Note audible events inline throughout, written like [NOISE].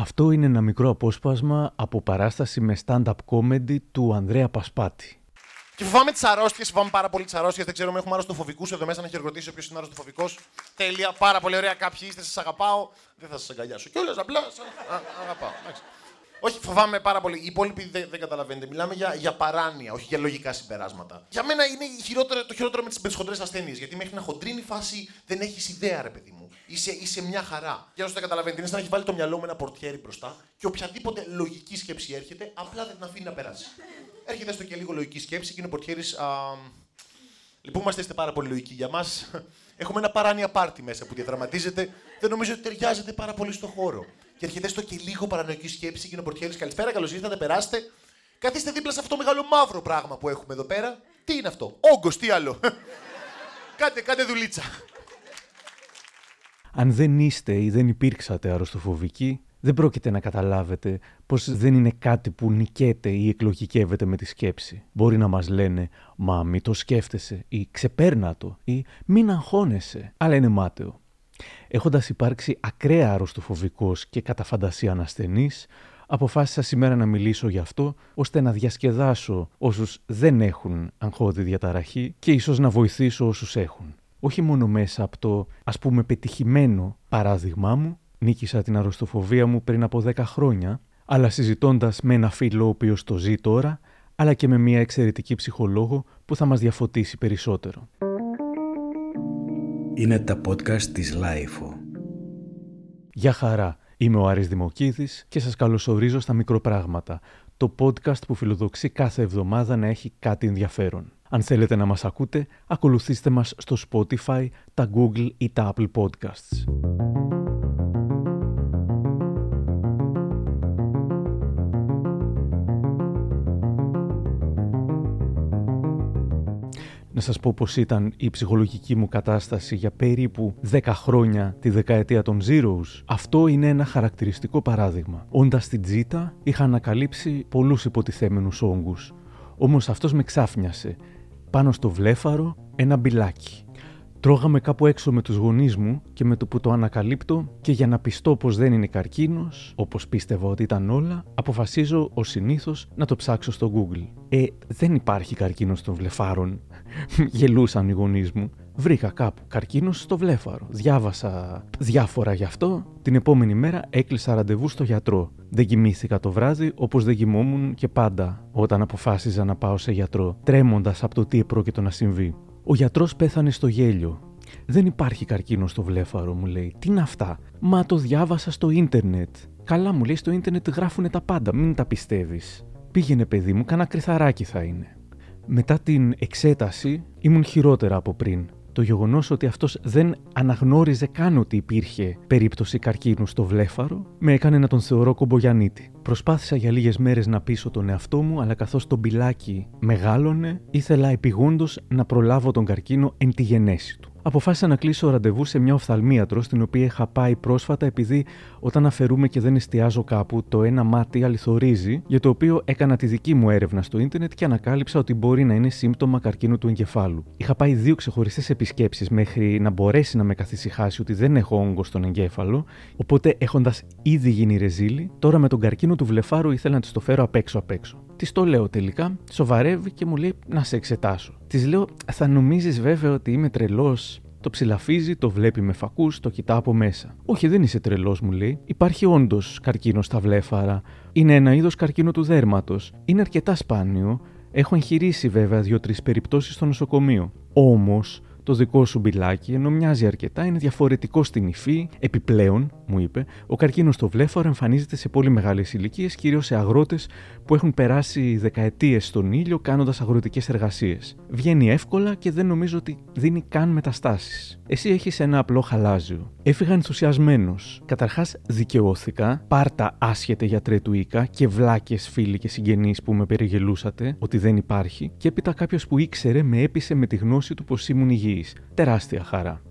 Αυτό είναι ένα μικρό απόσπασμα από παράσταση με stand-up comedy του Ανδρέα Πασπάτη. Και φοβάμαι τις αρρώστιες, φοβάμαι πάρα πολύ τις αρρώστιες. Δεν ξέρω, έχουμε αρρωστοφοβικού εδώ μέσα να χειροκροτήσει όποιος είναι αρρωστοφοβικό. Τέλεια, πάρα πολύ ωραία. Κάποιοι είστε, σας αγαπάω. Δεν θα σας αγκαλιάσω κιόλας, απλά σας αγαπάω. Εντάξει. Όχι, φοβάμαι πάρα πολύ. Οι υπόλοιποι δεν, δεν καταλαβαίνετε. Μιλάμε για, για παράνοια, όχι για λογικά συμπεράσματα. Για μένα είναι χειρότερο, το χειρότερο με τις με χοντρέ ασθένειες. Γιατί μέχρι να χοντρίνει φάση δεν έχεις ιδέα, ρε παιδί μου. Είσαι, είσαι μια χαρά. Για όσο δεν καταλαβαίνετε, είναι σαν να έχεις βάλει το μυαλό με ένα πορτιέρι μπροστά και οποιαδήποτε λογική σκέψη έρχεται, απλά δεν την αφήνει να περάσει. Έρχεται στο και λίγο λογική σκέψη και είναι ο πορτιέρι. Λυπούμαστε, είστε πάρα πολύ λογικοί για μας. Έχουμε ένα παράνοια πάρτι μέσα που διαδραματίζεται. Δεν νομίζω ότι ταιριάζεται πάρα πολύ στο χώρο. Και έρχεται στο και λίγο παρανοϊκή σκέψη και είναι ο πορτιέρι. Καλησπέρα, καλώς ήρθατε, περάστε. Καθίστε δίπλα σε αυτό το μεγάλο μαύρο πράγμα που έχουμε εδώ πέρα. Τι είναι αυτό, Όγκος, τι άλλο; [LAUGHS] κάντε, κάντε δουλίτσα. Αν δεν είστε ή δεν υπήρξατε αρρωστοφοβικοί, δεν πρόκειται να καταλάβετε πως δεν είναι κάτι που νικέται ή εκλογικεύεται με τη σκέψη. Μπορεί να μας λένε «Μα μη το σκέφτεσαι» ή «Ξεπέρνα το» ή «Μην αγχώνεσαι», αλλά είναι μάταιο. Έχοντας υπάρξει ακραία αρρωστοφοβικός και κατά φαντασία ανασθενής, αποφάσισα σήμερα να μιλήσω γι' αυτό, ώστε να διασκεδάσω όσους δεν έχουν αγχώδη διαταραχή και ίσως να βοηθήσω όσους έχουν. Όχι μόνο μέσα από το ας πούμε πετυχημένο παράδειγμά μου, νίκησα την αρρωστοφοβία μου πριν από 10 χρόνια, αλλά συζητώντας με ένα φίλο ο οποίος το ζει τώρα, αλλά και με μια εξαιρετική ψυχολόγο που θα μας διαφωτίσει περισσότερο. Είναι τα podcast της LiFO. Γεια χαρά, είμαι ο Άρης Δημοκίδης και σας καλωσορίζω στα Μικροπράγματα, το podcast που φιλοδοξεί κάθε εβδομάδα να έχει κάτι ενδιαφέρον. Αν θέλετε να μας ακούτε, ακολουθήστε μας στο Spotify, τα Google ή τα Apple Podcasts. Να σας πω πως ήταν η ψυχολογική μου κατάσταση για περίπου 10 χρόνια τη δεκαετία των Zeros. Αυτό είναι ένα χαρακτηριστικό παράδειγμα. Όντας στην Τζίτα είχα ανακαλύψει πολλούς υποτιθέμενους όγκους. Όμως αυτός με ξάφνιασε. Πάνω στο βλέφαρο ένα μπιλάκι. Τρώγαμε κάπου έξω με τους γονείς μου και με το που το ανακαλύπτω και για να πιστώ πως δεν είναι καρκίνος, όπως πίστευα ότι ήταν όλα, αποφασίζω ως συνήθως να το ψάξω στο Google. Ε, δεν υπάρχει καρκίνος των βλεφάρων. [LAUGHS] Γελούσαν οι γονείς μου. Βρήκα κάπου καρκίνος στο βλέφαρο. Διάβασα διάφορα γι' αυτό. Την επόμενη μέρα έκλεισα ραντεβού στο γιατρό. Δεν κοιμήθηκα το βράδυ όπως δεν κοιμόμουν και πάντα όταν αποφάσιζα να πάω σε γιατρό, τρέμοντας από το τι επρόκειτο να συμβεί. Ο γιατρός πέθανε στο γέλιο. Δεν υπάρχει καρκίνο στο βλέφαρο, μου λέει. Τι είναι αυτά; Μα το διάβασα στο ίντερνετ. Καλά, μου λέει, στο ίντερνετ γράφουν τα πάντα, μην τα πιστεύεις. Πήγαινε, παιδί μου, κανένα κρυθαράκι θα είναι. Μετά την εξέταση ήμουν χειρότερα από πριν. Το γεγονός ότι αυτός δεν αναγνώριζε καν ότι υπήρχε περίπτωση καρκίνου στο βλέφαρο με έκανε να τον θεωρώ κομπογιανίτη. Προσπάθησα για λίγες μέρες να πείσω τον εαυτό μου, αλλά καθώς το μπιλάκι μεγάλωνε, ήθελα επιγόντως να προλάβω τον καρκίνο εν τη γενέση του. Αποφάσισα να κλείσω ραντεβού σε μια οφθαλμίατρο, στην οποία είχα πάει πρόσφατα, επειδή όταν αφαιρούμε και δεν εστιάζω κάπου, το ένα μάτι αληθορίζει, για το οποίο έκανα τη δική μου έρευνα στο ίντερνετ και ανακάλυψα ότι μπορεί να είναι σύμπτωμα καρκίνου του εγκεφάλου. Είχα πάει δύο ξεχωριστές επισκέψεις μέχρι να μπορέσει να με καθησυχάσει ότι δεν έχω όγκο στον εγκέφαλο, οπότε έχοντας ήδη γίνει ρεζίλη, τώρα με τον καρκίνο του βλεφάρου ήθελα να της το φέρω απ' έξω απ' έξω. Τη το λέω τελικά, σοβαρεύει και μου λέει να σε εξετάσω. Της λέω, θα νομίζεις βέβαια ότι είμαι τρελός. Το ψηλαφίζει, το βλέπει με φακούς, το κοιτά από μέσα. Όχι, δεν είσαι τρελός, μου λέει. Υπάρχει όντως καρκίνος στα βλέφαρα. Είναι ένα είδος καρκίνο του δέρματος. Είναι αρκετά σπάνιο. Έχω εγχειρήσει βέβαια δύο-τρεις περιπτώσεις στο νοσοκομείο. Όμως, το δικό σου μπιλάκι, ενώ μοιάζει αρκετά, είναι διαφορετικό στην υφή. Επιπλέον, μου είπε, ο καρκίνος στο βλέφαρο εμφανίζεται σε πολύ μεγάλες ηλικίες, κυρίως σε αγρότες που έχουν περάσει δεκαετίες στον ήλιο κάνοντας αγροτικές εργασίες. Βγαίνει εύκολα και δεν νομίζω ότι δίνει καν μεταστάσεις. Εσύ έχεις ένα απλό χαλάζιο. Έφυγα ενθουσιασμένος. Καταρχάς, δικαιώθηκα, πάρτα άσχετε γιατρέ του Ίκα και βλάκες φίλοι και συγγενείς που με περιγελούσατε ότι δεν υπάρχει, και έπειτα κάποιος που ήξερε με έπεισε με τη γνώση του πως ήμουν υγιής. Τεράστια χαρά.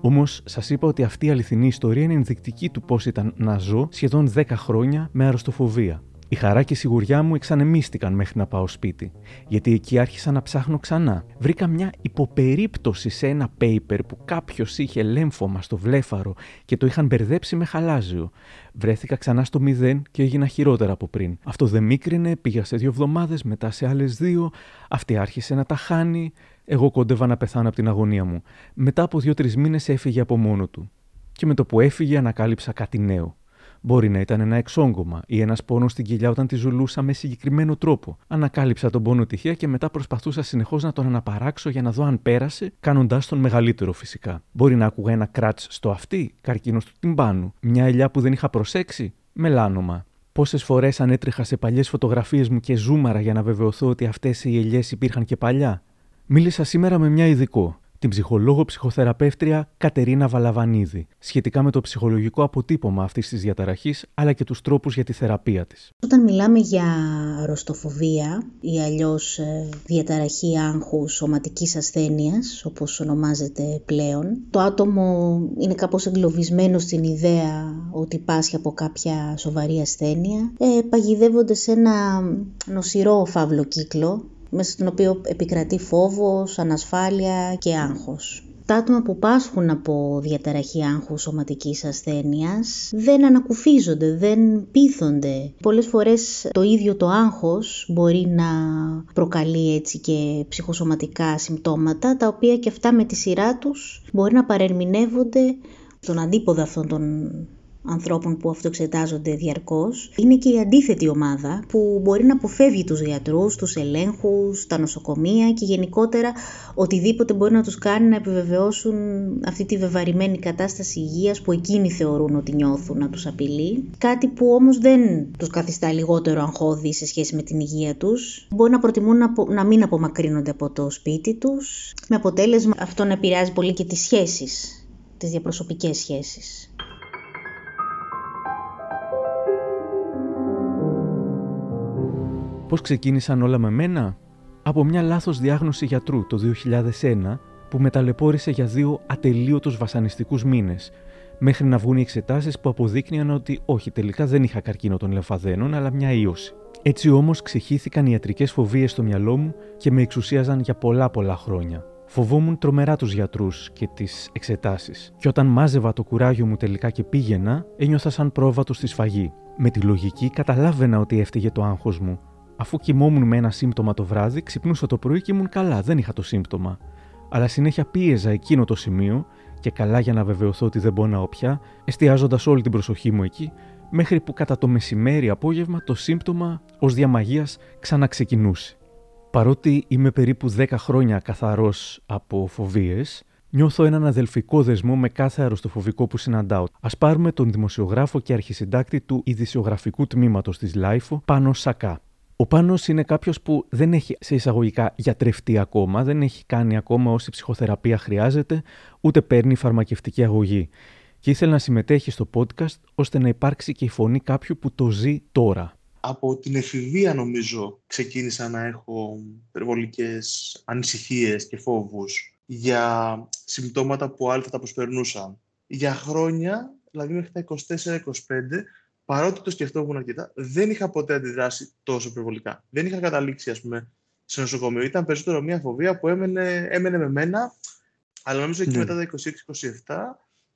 Όμως, σας είπα ότι αυτή η αληθινή ιστορία είναι ενδεικτική του πώς ήταν να ζω σχεδόν 10 χρόνια με αρρωστοφοβία. Η χαρά και η σιγουριά μου εξανεμίστηκαν μέχρι να πάω σπίτι, γιατί εκεί άρχισα να ψάχνω ξανά. Βρήκα μια υποπερίπτωση σε ένα paper που κάποιος είχε λέμφωμα στο βλέφαρο και το είχαν μπερδέψει με χαλάζιο. Βρέθηκα ξανά στο μηδέν και έγινα χειρότερα από πριν. Αυτό δεν μίκρινε, πήγα σε δύο εβδομάδες, μετά σε άλλες δύο. Αυτή άρχισε να τα χάνει. Εγώ κόντευα να πεθάνω από την αγωνία μου. Μετά από δύο-τρεις μήνες έφυγε από μόνο του. Και με το που έφυγε ανακάλυψα κάτι νέο. Μπορεί να ήταν ένα εξόγκωμα ή ένας πόνος στην κοιλιά όταν τη ζουλούσα με συγκεκριμένο τρόπο. Ανακάλυψα τον πόνο τυχαία και μετά προσπαθούσα συνεχώς να τον αναπαράξω για να δω αν πέρασε, κάνοντάς τον μεγαλύτερο φυσικά. Μπορεί να άκουγα ένα κράτ στο αυτί, καρκίνο του τυμπάνου, μια ελιά που δεν είχα προσέξει, μελάνομα. Πόσες φορές ανέτρεχα σε παλιές φωτογραφίες μου και ζούμαρα για να βεβαιωθώ ότι αυτές οι ελιές υπήρχαν και παλιά. Μίλησα σήμερα με μια ειδικό την ψυχολόγο ψυχοθεραπεύτρια Κατερίνα Βαλαβανίδη, σχετικά με το ψυχολογικό αποτύπωμα αυτής της διαταραχής αλλά και τους τρόπους για τη θεραπεία της. Όταν μιλάμε για ρωστοφοβία ή αλλιώς ε, διαταραχή άγχου σωματικής ασθένειας, όπως ονομάζεται πλέον, το άτομο είναι κάπως εγκλωβισμένο στην ιδέα ότι πάσχει από κάποια σοβαρή ασθένεια, ε, παγιδεύονται σε ένα νοσηρό φαύλο κύκλο μέσα στον οποίο επικρατεί φόβος, ανασφάλεια και άγχος. Τα άτομα που πάσχουν από διαταραχή άγχου σωματικής ασθένειας δεν ανακουφίζονται, δεν πείθονται. Πολλές φορές το ίδιο το άγχος μπορεί να προκαλεί έτσι και ψυχοσωματικά συμπτώματα, τα οποία και αυτά με τη σειρά τους μπορεί να παρερμηνεύονται στον αντίποδα αυτών των ανθρώπων που αυτοεξετάζονται διαρκώς είναι και η αντίθετη ομάδα που μπορεί να αποφεύγει τους γιατρούς, τους ελέγχους, τα νοσοκομεία και γενικότερα οτιδήποτε μπορεί να τους κάνει να επιβεβαιώσουν αυτή τη βεβαρημένη κατάσταση υγείας που εκείνοι θεωρούν ότι νιώθουν να τους απειλεί. Κάτι που όμως δεν τους καθιστά λιγότερο αγχώδη σε σχέση με την υγεία τους. Μπορεί να προτιμούν να, να μην απομακρύνονται από το σπίτι τους με αποτέλεσμα αυτό να επηρεάζει πολύ και τις σχέσεις, τις διαπροσωπικές σχέσεις. Πώς ξεκίνησαν όλα με μένα; Από μια λάθος διάγνωση γιατρού το 2001 που με ταλαιπώρησε για δύο ατελείωτους βασανιστικούς μήνες, μέχρι να βγουν οι εξετάσεις που αποδείκνυαν ότι όχι τελικά δεν είχα καρκίνο των λεμφαδένων αλλά μια ίωση. Έτσι όμως ξεχύθηκαν οι ιατρικές φοβίες στο μυαλό μου και με εξουσίαζαν για πολλά πολλά χρόνια. Φοβόμουν τρομερά τους γιατρούς και τις εξετάσεις. Και όταν μάζευα το κουράγιο μου τελικά και πήγαινα, ένιωθα σαν πρόβατο στη σφαγή. Με τη λογική καταλάβαινα ότι έφταιγε το άγχος μου, Αφού κοιμόμουν με ένα σύμπτωμα το βράδυ, ξυπνούσα το πρωί και ήμουν καλά, δεν είχα το σύμπτωμα. Αλλά συνέχεια πίεζα εκείνο το σημείο και καλά για να βεβαιωθώ ότι δεν πονάω πια, εστιάζοντας όλη την προσοχή μου εκεί, μέχρι που κατά το μεσημέρι απόγευμα το σύμπτωμα ως διά μαγείας ξαναξεκινούσε. Παρότι είμαι περίπου 10 χρόνια καθαρός από φοβίες, νιώθω έναν αδελφικό δεσμό με κάθε αρρωστοφοβικό που συναντάω. Ας πάρουμε τον δημοσιογράφο και αρχισυντάκτη του ειδησιογραφικού τμήματος της LiFO, Πάνο Σακά. Ο Πάνος είναι κάποιος που δεν έχει σε εισαγωγικά γιατρευτεί ακόμα, δεν έχει κάνει ακόμα όση ψυχοθεραπεία χρειάζεται, ούτε παίρνει φαρμακευτική αγωγή. Και ήθελε να συμμετέχει στο podcast ώστε να υπάρξει και η φωνή κάποιου που το ζει τώρα. Από την εφηβεία νομίζω ξεκίνησα να έχω υπερβολικές ανησυχίες και φόβους για συμπτώματα που άλλοι θα τα προσπερνούσαν. Για χρόνια, δηλαδή μέχρι τα 24-25, παρότι το σκεφτόμουν αρκετά, δεν είχα ποτέ αντιδράσει τόσο υπερβολικά. Δεν είχα καταλήξει, ας πούμε, σε νοσοκομείο. Ήταν περισσότερο μια φοβία που έμενε, έμενε με μένα, αλλά νομίζω εκεί ναι. μετά τα 26-27,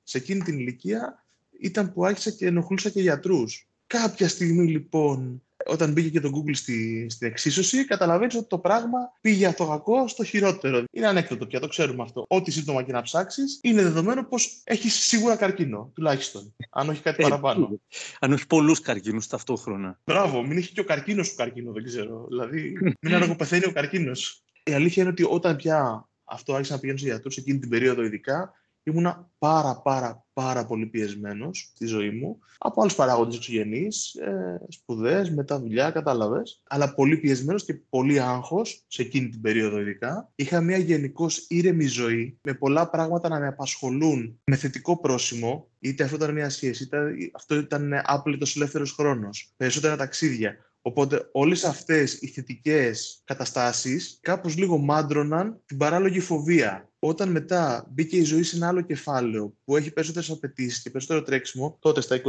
σε εκείνη την ηλικία, ήταν που άρχισα και ενοχλούσα και γιατρούς. Κάποια στιγμή λοιπόν όταν μπήκε και το Google στη, στην εξίσωση, καταλαβαίνεις ότι το πράγμα πήγε από το κακό στο χειρότερο. Είναι ανέκδοτο πια, το ξέρουμε αυτό. Ό,τι σύμπτωμα και να ψάξεις, είναι δεδομένο πως έχεις σίγουρα καρκίνο, τουλάχιστον. Αν όχι κάτι ε, παραπάνω. αν όχι πολλούς καρκίνους ταυτόχρονα. Μπράβο, μην έχει και ο καρκίνος σου καρκίνο, δεν ξέρω. Δηλαδή, [LAUGHS] μην αργοπεθαίνει ο καρκίνος. Η αλήθεια είναι ότι όταν πια αυτό άρχισα να πηγαίνω σε γιατρούς εκείνη την περίοδο, ειδικά, ήμουνα πάρα πάρα πάρα πολύ πιεσμένος στη ζωή μου από άλλους παράγοντες εξωγενείς, ε, σπουδές, μετά δουλειά, κατάλαβες. Αλλά πολύ πιεσμένος και πολύ άγχος σε εκείνη την περίοδο, ειδικά. Είχα μια γενικώς ήρεμη ζωή με πολλά πράγματα να με απασχολούν με θετικό πρόσημο. Είτε αυτό ήταν μια σχέση, είτε αυτό ήταν άπλητος ελεύθερος χρόνος. Περισσότερα ταξίδια. Οπότε όλες αυτές οι θετικές καταστάσεις κάπως λίγο μάντρωναν την παράλογη φοβία. Όταν μετά μπήκε η ζωή σε ένα άλλο κεφάλαιο που έχει περισσότερες απαιτήσεις και περισσότερο τρέξιμο, τότε στα 26-27,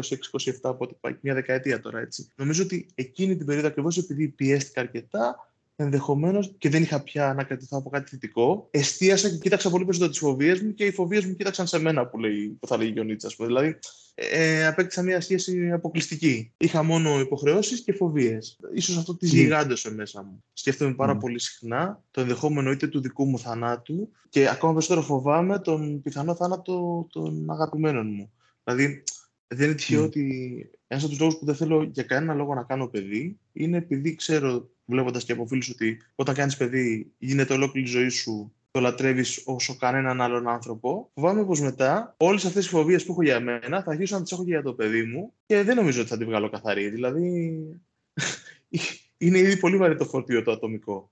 οπότε πάει μια δεκαετία τώρα έτσι. Νομίζω ότι εκείνη την περίοδο ακριβώς επειδή πιέστηκα αρκετά, ενδεχομένως και δεν είχα πια να κρατηθώ από κάτι θετικό, εστίασα και κοίταξα πολύ περισσότερο τις φοβίες μου και οι φοβίες μου κοίταξαν σε μένα, που, λέει, που θα λέγει ο Νίτσας. Δηλαδή, ε, απέκτησα μια σχέση αποκλειστική. Είχα μόνο υποχρεώσεις και φοβίες. σω αυτό τις γιγάντωσε μέσα μου. Σκέφτομαι πάρα πολύ συχνά το ενδεχόμενο είτε του δικού μου θανάτου και ακόμα περισσότερο φοβάμαι τον πιθανό θάνατο των αγαπημένων μου. Δηλαδή, δεν είναι τυχαίο ότι ένας από τους λόγους που δεν θέλω για κανένα λόγο να κάνω παιδί είναι επειδή ξέρω, βλέποντας και από φίλους, ότι όταν κάνεις παιδί γίνεται ολόκληρη η ζωή σου το λατρεύεις όσο κανέναν άλλον άνθρωπο. Φοβάμαι πως μετά όλες αυτές οι φοβίες που έχω για μένα θα αρχίσω να τις έχω και για το παιδί μου και δεν νομίζω ότι θα τη βγάλω καθαρή. Δηλαδή. [LAUGHS] είναι ήδη πολύ βαρύ το φορτίο το ατομικό.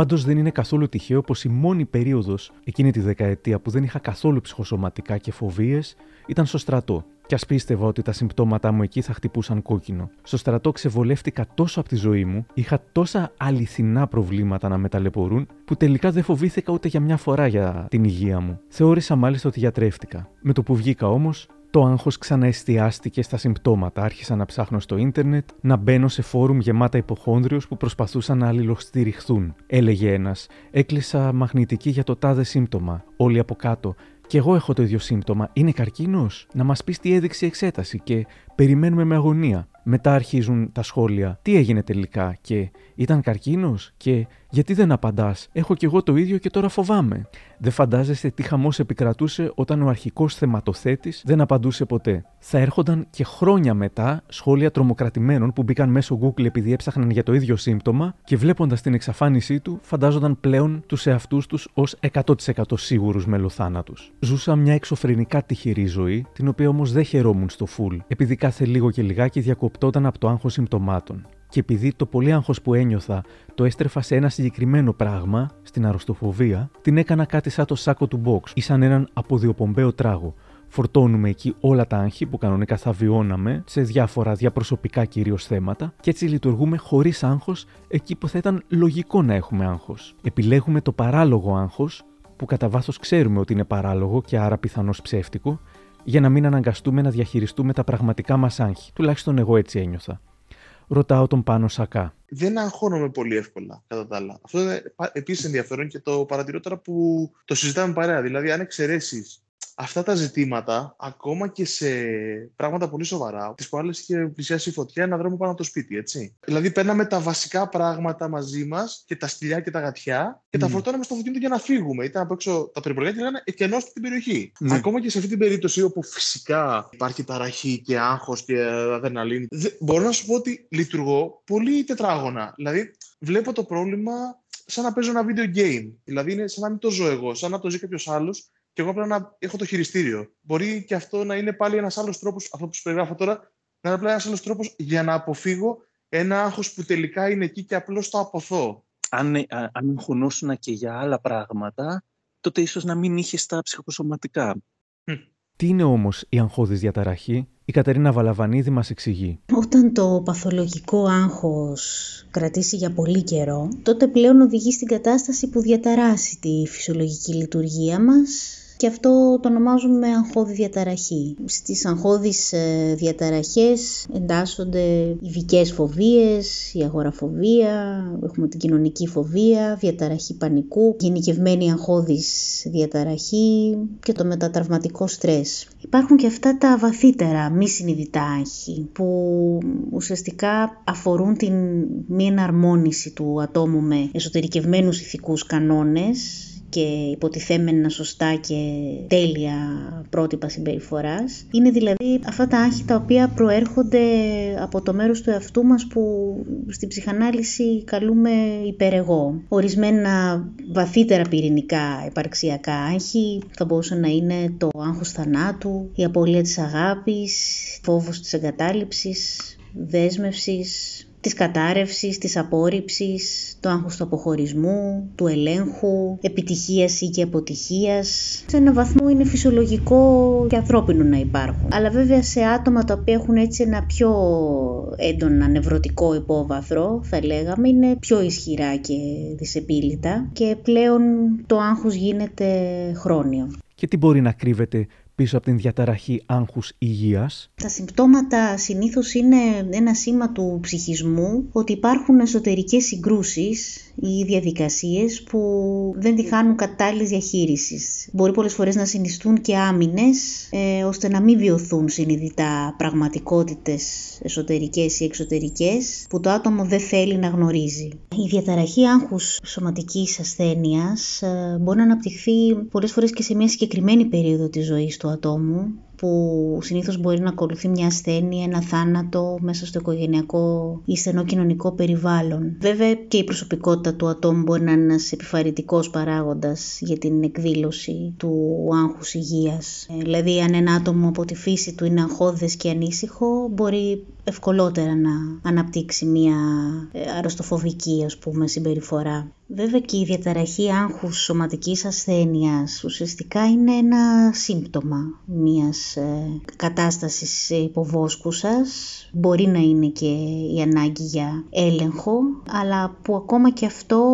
Πάντως δεν είναι καθόλου τυχαίο πως η μόνη περίοδος εκείνη τη δεκαετία που δεν είχα καθόλου ψυχοσωματικά και φοβίες ήταν στο στρατό. Κι ας πίστευα ότι τα συμπτώματά μου εκεί θα χτυπούσαν κόκκινο. Στο στρατό ξεβολεύτηκα τόσο από τη ζωή μου, είχα τόσα αληθινά προβλήματα να με ταλαιπωρούν, που τελικά δεν φοβήθηκα ούτε για μια φορά για την υγεία μου. Θεώρησα μάλιστα ότι γιατρεύτηκα. Με το που βγήκα όμως, το άγχος ξαναεστιάστηκε στα συμπτώματα. Άρχισα να ψάχνω στο ίντερνετ, να μπαίνω σε φόρουμ γεμάτα υποχόνδριος που προσπαθούσαν να αλληλοστηριχθούν. Έλεγε ένας, έκλεισα μαγνητική για το τάδε σύμπτωμα. Όλοι από κάτω, και εγώ έχω το ίδιο σύμπτωμα. Είναι καρκίνος; Να μας πεις τι έδειξε η εξέταση και περιμένουμε με αγωνία. Μετά αρχίζουν τα σχόλια. Τι έγινε τελικά και ήταν καρκίνος και γιατί δεν απαντάς; Έχω κι εγώ το ίδιο και τώρα φοβάμαι. Δεν φαντάζεστε τι χαμός επικρατούσε όταν ο αρχικός θεματοθέτης δεν απαντούσε ποτέ. Θα έρχονταν και χρόνια μετά σχόλια τρομοκρατημένων που μπήκαν μέσω Google επειδή έψαχναν για το ίδιο σύμπτωμα και βλέποντας την εξαφάνισή του, φαντάζονταν πλέον τους εαυτούς τους ως 100% σίγουρους μελοθάνατους. Ζούσα μια εξωφρενικά τυχερή ζωή, την οποία όμως δεν χαιρόμουν στο full, επειδή κάθε λίγο και λιγάκι διακοπτόταν από το άγχος συμπτωμάτων και επειδή το πολύ άγχος που ένιωθα το έστρεφα σε ένα συγκεκριμένο πράγμα, στην αρρωστοφοβία, την έκανα κάτι σαν το σάκο του box ή σαν έναν αποδιοπομπαίο τράγο. Φορτώνουμε εκεί όλα τα άγχη που κανονικά θα βιώναμε σε διάφορα διαπροσωπικά κυρίως θέματα και έτσι λειτουργούμε χωρίς άγχος εκεί που θα ήταν λογικό να έχουμε άγχος. Επιλέγουμε το παράλογο άγχος, που κατά βάθος ξέρουμε ότι είναι παράλογο και άρα πιθανώς ψεύτικο, για να μην αναγκαστούμε να διαχειριστούμε τα πραγματικά μας άγχη. Τουλάχιστον εγώ έτσι ένιωθα ρωτάω τον Πάνο Σακά. Δεν αγχώνομαι πολύ εύκολα, κατά τα άλλα. Αυτό είναι επίσης ενδιαφέρον και το παρατηρώ τώρα που το συζητάμε παρέα. Δηλαδή, αν εξαιρέσεις αυτά τα ζητήματα, ακόμα και σε πράγματα πολύ σοβαρά, τις προάλλες είχε πλησιάσει η φωτιά ένα δρόμο πάνω από το σπίτι, έτσι. Δηλαδή, παίρναμε τα βασικά πράγματα μαζί μας και τα στυλιά και τα γατιά και mm. τα φορτώναμε στο αυτοκίνητο για να φύγουμε. Ήταν από έξω τα περιπολιά και λέγανε εκενώστε την περιοχή. Mm. Ακόμα και σε αυτή την περίπτωση, όπου φυσικά υπάρχει ταραχή και άγχος και αδερναλίνη, μπορώ να σου πω ότι λειτουργώ πολύ τετράγωνα. Δηλαδή, βλέπω το πρόβλημα σαν να παίζω ένα video game. Δηλαδή, είναι σαν να μην το ζω εγώ, σαν να το ζει κάποιος άλλος και εγώ πρέπει να έχω το χειριστήριο. Μπορεί και αυτό να είναι πάλι ένας άλλος τρόπος, αυτό που σου περιγράφω τώρα, να είναι απλά ένας άλλος τρόπος για να αποφύγω ένα άγχος που τελικά είναι εκεί και απλώς το αποθώ. Αν, ε, αν αγχωνόσουν και για άλλα πράγματα, τότε ίσως να μην είχε τα ψυχοσωματικά. Τι είναι όμως η αγχώδης διαταραχή, η Κατερίνα Βαλαβανίδη μας εξηγεί. Όταν το παθολογικό άγχος κρατήσει για πολύ καιρό, τότε πλέον οδηγεί στην κατάσταση που διαταράσει τη φυσιολογική λειτουργία μας και αυτό το ονομάζουμε αγχώδη διαταραχή. Στις αγχώδεις ε, διαταραχές εντάσσονται ειδικές φοβίες, η αγοραφοβία, έχουμε την κοινωνική φοβία, διαταραχή πανικού, γενικευμένη αγχώδης διαταραχή και το μετατραυματικό στρες. Υπάρχουν και αυτά τα βαθύτερα μη συνειδητά άγχη που ουσιαστικά αφορούν την μη εναρμόνιση του ατόμου με εσωτερικευμένους ηθικούς κανόνες και υποτιθέμενα σωστά και τέλεια πρότυπα συμπεριφοράς. Είναι δηλαδή αυτά τα άγχη τα οποία προέρχονται από το μέρος του εαυτού μας που στην ψυχανάλυση καλούμε υπερεγώ. Ορισμένα βαθύτερα πυρηνικά υπαρξιακά άγχη θα μπορούσε να είναι το άγχος θανάτου, η απώλεια της αγάπης, φόβος της εγκατάλειψης, δέσμευσης, της κατάρρευσης, της απόρριψης, το άγχος του αποχωρισμού, του ελέγχου, επιτυχίας ή και αποτυχίας. Σε έναν βαθμό είναι φυσιολογικό και ανθρώπινο να υπάρχουν. Αλλά βέβαια σε άτομα τα οποία έχουν έτσι ένα πιο έντονα νευρωτικό υπόβαθρο, θα λέγαμε, είναι πιο ισχυρά και δυσεπίλητα και πλέον το άγχος γίνεται χρόνιο. Και τι μπορεί να κρύβεται πίσω από την διαταραχή άγχους υγείας. Τα συμπτώματα συνήθως είναι ένα σήμα του ψυχισμού ότι υπάρχουν εσωτερικές συγκρούσεις ή διαδικασίες που δεν τη χάνουν κατάλληλης διαχείρισης. Μπορεί πολλές φορές να συνιστούν και άμυνες ε, ώστε να μην βιωθούν συνειδητά πραγματικότητες εσωτερικές ή εξωτερικές που το άτομο δεν θέλει να γνωρίζει. Η διαταραχή άγχους σωματικής ασθένειας ε, μπορεί να αναπτυχθεί πολλές φορές και σε μια συγκεκριμένη περίοδο της ζωής του ατόμου που συνήθως μπορεί να ακολουθεί μια ασθένεια, ένα θάνατο μέσα στο οικογενειακό ή στενό κοινωνικό περιβάλλον. Βέβαια και η προσωπικότητα του ατόμου μπορεί να είναι ένας επιφαρητικός παράγοντας για την εκδήλωση του άγχους υγείας. Ε, δηλαδή αν ένα άτομο από τη φύση του είναι αγχώδες και ανήσυχο μπορεί ευκολότερα να αναπτύξει μια ε, αρρωστοφοβική ας πούμε συμπεριφορά. Βέβαια και η διαταραχή άγχους σωματικής ασθένειας ουσιαστικά είναι ένα σύμπτωμα μιας ε, κατάστασης υποβόσκουσας. Μπορεί να είναι και η ανάγκη για έλεγχο, αλλά που ακόμα και αυτό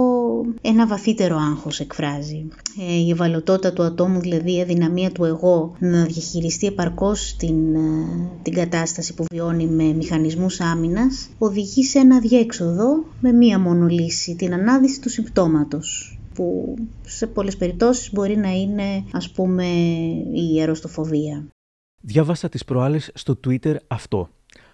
ένα βαθύτερο άγχος εκφράζει. Ε, η ευαλωτότητα του ατόμου, δηλαδή η αδυναμία του εγώ να διαχειριστεί επαρκώς την, ε, την κατάσταση που βιώνει με μηχανισμούς άμυνας, οδηγεί σε ένα διέξοδο με μία μόνο λύση, την ανάδυση του συμπτώματος που σε πολλές περιπτώσεις μπορεί να είναι ας πούμε η αεροστοφοβία. Διάβασα τις προάλλες στο Twitter αυτό.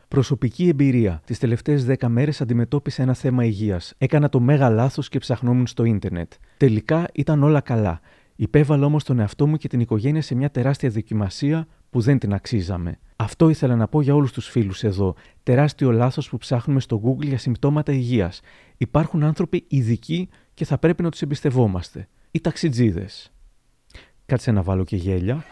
Προσωπική εμπειρία. Τις τελευταίες 10 μέρες αντιμετώπισα ένα θέμα υγείας. Έκανα το μέγα λάθος και ψαχνόμουν στο ίντερνετ. Τελικά ήταν όλα καλά. Υπέβαλα όμως τον εαυτό μου και την οικογένεια σε μια τεράστια δοκιμασία που δεν την αξίζαμε. Αυτό ήθελα να πω για όλους τους φίλους εδώ. Τεράστιο λάθος που ψάχνουμε στο Google για συμπτώματα υγείας. Υπάρχουν άνθρωποι ειδικοί και θα πρέπει να τους εμπιστευόμαστε. Οι ταξιτζίδες. Κάτσε να βάλω και γέλια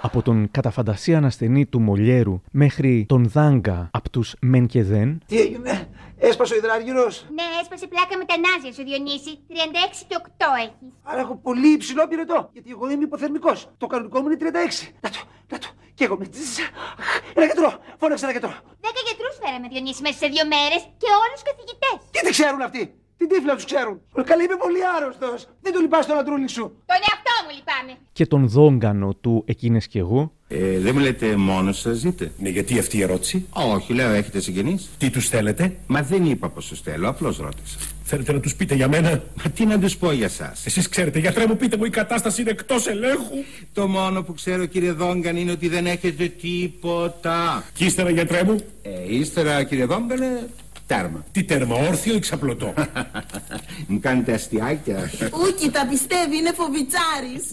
από τον καταφαντασία ανασθενή του Μολιέρου μέχρι τον Δάγκα από τους Μεν και Δεν. Τι έγινε, έσπασε ο υδραργύρος. Ναι, έσπασε πλάκα με τα νάζια σου, Διονύση. 36 και 8 έχεις. Άρα έχω πολύ υψηλό πυρετό, γιατί εγώ είμαι υποθερμικός. Το κανονικό μου είναι 36. Να το, να το, και εγώ με... Ένα γιατρό, φώναξε ένα γιατρό. Δέκα γιατρούς φέραμε, Διονύση, μέσα σε δύο μέρες και όλους καθηγητές. Τι δεν ξέρουν αυτοί; Τι τύφλα τους ξέρουν. Καλά, είμαι πολύ άρρωστος. Δεν το λυπάς τον αντρούλη σου. Τον εαυτό μου λυπάμαι. Και τον δόγκανο του Εκείνες και εγώ. Ε, δεν μου λέτε μόνος σας ζείτε. Ναι, γιατί αυτή η ερώτηση; Όχι, λέω, έχετε συγγενείς. Τι τους θέλετε; Μα δεν είπα πως τους θέλω, απλώς ρώτησα. Θέλετε να τους πείτε για μένα; Μα τι να τους πω για εσά. Εσείς ξέρετε, γιατρέ μου, πείτε μου, η κατάσταση είναι εκτός ελέγχου. Το μόνο που ξέρω, κύριε Δόγκαν, είναι ότι δεν έχετε τίποτα. Και ύστερα, γιατρέ μου. Ε, ύστερα, κύριε Δόγκανε, Τέρμα. Τι τέρμα, όρθιο ή ξαπλωτό; [LAUGHS] Μου κάνετε αστιάκια. Ούκι, τα πιστεύει, είναι φοβιτσάρης.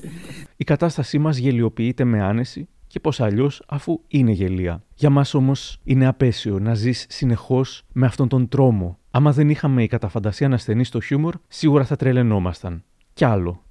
Η κατάστασή μας γελιοποιείται με άνεση και πώς αλλιώς αφού είναι γελία. Για μας όμως είναι απέσιο να ζεις συνεχώς με αυτόν τον τρόμο. Άμα δεν είχαμε η καταφαντασία να στενεί στο χιούμορ, σίγουρα θα τρελαινόμασταν. Κι άλλο.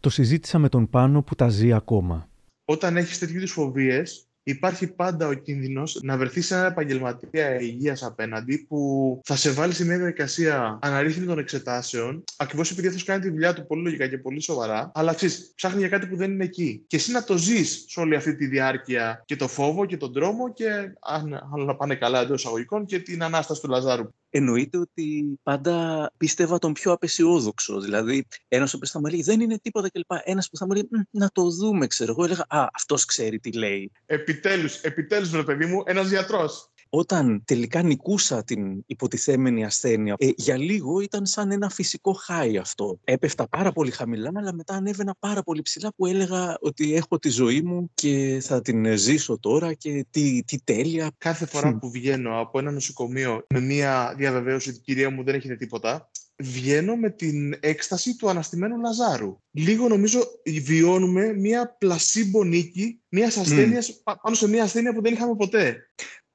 Το συζήτησα με τον Πάνο που τα ζει ακόμα. Όταν έχεις τέτοιου φοβίες, υπάρχει πάντα ο κίνδυνος να βρεθείς σε ένα επαγγελματία υγείας απέναντι που θα σε βάλει σε μια διαδικασία αναρρύθμιση των εξετάσεων, ακριβώς επειδή αυτός κάνει τη δουλειά του πολύ λογικά και πολύ σοβαρά, αλλά ξέρεις, ψάχνει για κάτι που δεν είναι εκεί. Και εσύ να το ζεις σε όλη αυτή τη διάρκεια και το φόβο και τον τρόμο και αν όλα πάνε καλά εντός εισαγωγικών και την ανάσταση του Λαζάρου εννοείται ότι πάντα πίστευα τον πιο απεσιόδοξο. Δηλαδή, ένας ο οποίος θα μου έλεγε Δεν είναι τίποτα κλπ. Ένας που θα μου έλεγε Να το δούμε, ξέρω εγώ. Έλεγα Α, αυτός ξέρει τι λέει. Επιτέλους, επιτέλους, βρε παιδί μου, ένας γιατρός όταν τελικά νικούσα την υποτιθέμενη ασθένεια, ε, για λίγο ήταν σαν ένα φυσικό χάι αυτό. Έπεφτα πάρα πολύ χαμηλά, αλλά μετά ανέβαινα πάρα πολύ ψηλά που έλεγα ότι έχω τη ζωή μου και θα την ζήσω τώρα και τι, τι τέλεια. Κάθε φορά που βγαίνω από ένα νοσοκομείο με μια διαβεβαίωση ότι κυρία μου δεν έχετε τίποτα, βγαίνω με την έκσταση του αναστημένου Λαζάρου. Λίγο νομίζω βιώνουμε μια πλασίμπο νίκη μιας ασθένειας πάνω σε μια ασθένεια που δεν είχαμε ποτέ.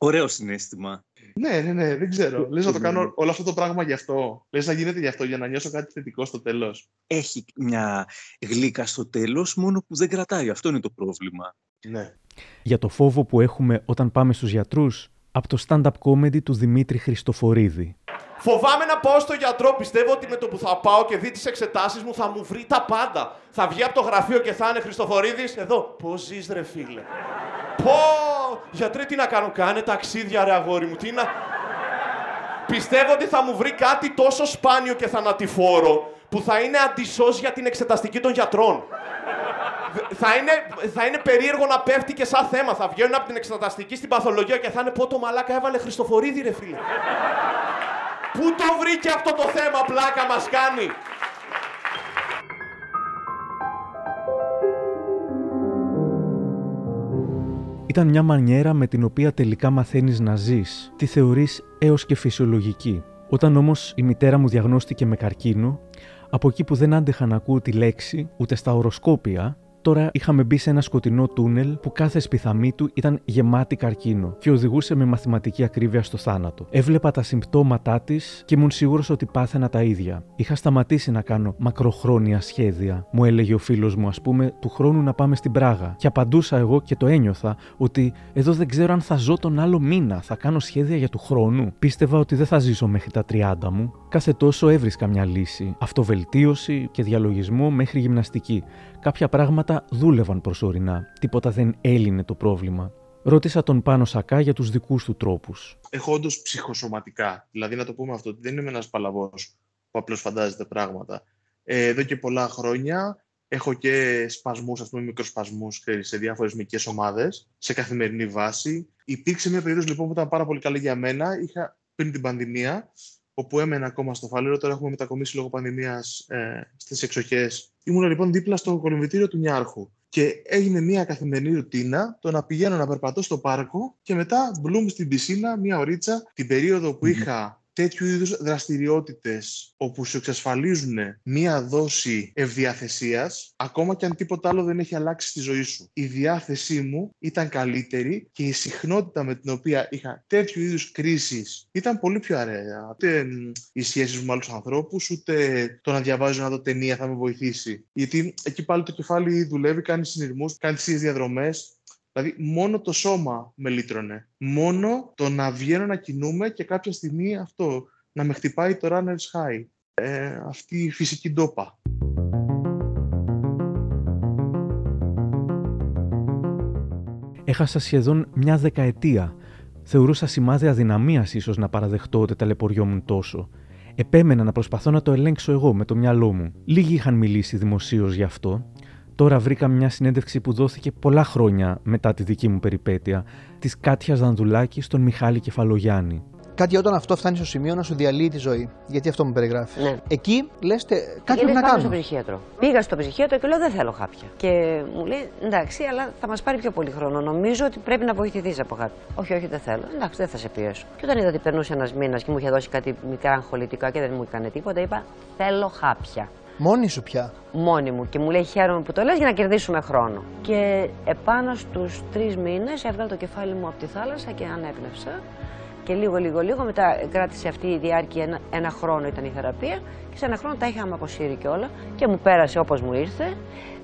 Ωραίο συνέστημα. Ναι, ναι, ναι, δεν ξέρω. Λες να το κάνω όλο αυτό το πράγμα γι' αυτό. Λες να γίνεται γι' αυτό, για να νιώσω κάτι θετικό στο τέλος. Έχει μια γλύκα στο τέλος, μόνο που δεν κρατάει. Αυτό είναι το πρόβλημα. Ναι. Για το φόβο που έχουμε όταν πάμε στους γιατρούς, από το stand-up comedy του Δημήτρη Χριστοφορίδη. Φοβάμαι να πάω στο γιατρό. Πιστεύω ότι με το που θα πάω και δει τις εξετάσεις μου θα μου βρει τα πάντα. Θα βγει από το γραφείο και θα είναι Χριστοφορίδης. Εδώ. Πώς ζεις, ρε φίλε; Πω! Γιατρέ, τι να κάνω, κάνε ταξίδια, ρε αγόρι μου. Τι να. Πιστεύω ότι θα μου βρει κάτι τόσο σπάνιο και θανατηφόρο που θα είναι αντισός για την εξεταστική των γιατρών. θα, είναι, θα είναι περίεργο να πέφτει και σαν θέμα. Θα βγαίνουν από την εξεταστική στην παθολογία και θα είναι πω το μαλάκα έβαλε Χριστοφορίδη, ρε φίλε. Πού το βρήκε αυτό το θέμα, πλάκα μας κάνει. Ήταν μια μανιέρα με την οποία τελικά μαθαίνεις να ζεις, τη θεωρείς έως και φυσιολογική. Όταν όμως η μητέρα μου διαγνώστηκε με καρκίνο, από εκεί που δεν άντεχα να ακούω τη λέξη, ούτε στα οροσκόπια, Τώρα είχαμε μπει σε ένα σκοτεινό τούνελ που κάθε σπιθαμή του ήταν γεμάτη καρκίνο και οδηγούσε με μαθηματική ακρίβεια στο θάνατο. Έβλεπα τα συμπτώματά της και ήμουν σίγουρος ότι πάθαινα τα ίδια. Είχα σταματήσει να κάνω μακροχρόνια σχέδια. Μου έλεγε ο φίλος μου, ας πούμε, του χρόνου να πάμε στην Πράγα. Και απαντούσα εγώ και το ένιωθα ότι εδώ δεν ξέρω αν θα ζω τον άλλο μήνα. Θα κάνω σχέδια για του χρόνου. Πίστευα ότι δεν θα ζήσω μέχρι τα 30 μου. Κάθε τόσο έβρισκα μια λύση. Αυτοβελτίωση και διαλογισμό μέχρι γυμναστική. Κάποια πράγματα δούλευαν προσωρινά. Τίποτα δεν έλυνε το πρόβλημα. Ρώτησα τον Πάνο Σακά για τους δικούς του τρόπους. Έχω όντως ψυχοσωματικά. Δηλαδή, να το πούμε αυτό, ότι δεν είμαι ένας παλαβός που απλώς φαντάζεται πράγματα. Ε, εδώ και πολλά χρόνια έχω και σπασμούς, ας πούμε μικροσπασμούς σε διάφορες μικρές ομάδες, σε καθημερινή βάση. Υπήρξε μια περίοδος λοιπόν που ήταν πάρα πολύ καλή για μένα. Είχα πριν την πανδημία, όπου έμενα ακόμα στο Φαλέρο. Τώρα έχουμε μετακομίσει λόγω πανδημίας ε, στις εξοχές. Ήμουν λοιπόν δίπλα στο κολυμβητήριο του Νιάρχου. Και έγινε μια καθημερινή ρουτίνα το να πηγαίνω να περπατώ στο πάρκο και μετά μπλουμ στην πισίνα, μια ωρίτσα. Την περίοδο που είχα τέτοιου είδους δραστηριότητες όπου σου εξασφαλίζουν μία δόση ευδιαθεσίας, ακόμα και αν τίποτα άλλο δεν έχει αλλάξει στη ζωή σου. Η διάθεσή μου ήταν καλύτερη και η συχνότητα με την οποία είχα τέτοιου είδους κρίσεις ήταν πολύ πιο αρέα. Ούτε οι σχέσεις μου με άλλους ανθρώπους, ούτε το να διαβάζω να δω ταινία θα με βοηθήσει. Γιατί εκεί πάλι το κεφάλι δουλεύει, κάνει συνειρμούς, κάνει τις ίδιες διαδρομές, Δηλαδή, μόνο το σώμα με λύτρωνε. Μόνο το να βγαίνω να κινούμε και κάποια στιγμή αυτό να με χτυπάει το runner's high. Ε, αυτή η φυσική ντόπα. Έχασα σχεδόν μια δεκαετία. Θεωρούσα σημάδι αδυναμίας ίσως να παραδεχτώ ότι ταλαιπωριόμουν τόσο. Επέμενα να προσπαθώ να το ελέγξω εγώ με το μυαλό μου. Λίγοι είχαν μιλήσει δημοσίως γι' αυτό Τώρα βρήκα μια συνέντευξη που δόθηκε πολλά χρόνια μετά τη δική μου περιπέτεια, της Κάτιας Δανδουλάκης στον Μιχάλη Κεφαλογιάννη. Κάτι όταν αυτό φτάνει στο σημείο να σου διαλύει τη ζωή. Γιατί αυτό μου περιγράφεις. Ναι. Εκεί λε, κάτι πρέπει να κάνω. στο ψυχίατρο. Πήγα στο ψυχίατρο και λέω δεν θέλω χάπια. Και μου λέει εντάξει, αλλά θα μας πάρει πιο πολύ χρόνο. Νομίζω ότι πρέπει να βοηθηθείς από κάτι. Όχι, όχι, δεν θέλω. Εντάξει, δεν θα σε πιέσω. Και όταν είδα ότι περνούσε ένας μήνας και μου είχε δώσει κάτι μικρά αγχολητικά και δεν μου έκανε τίποτα, είπα θέλω χάπια. Μόνη σου πια. Μόνη μου. Και μου λέει χαίρομαι που το λες για να κερδίσουμε χρόνο. Και επάνω στους τρεις μήνες έβγαλε το κεφάλι μου από τη θάλασσα και ανέπνευσα. Και λίγο, λίγο, λίγο μετά κράτησε αυτή η διάρκεια ένα, ένα χρόνο ήταν η θεραπεία και σε ένα χρόνο τα είχαμε αποσύρει και όλα και μου πέρασε όπως μου ήρθε.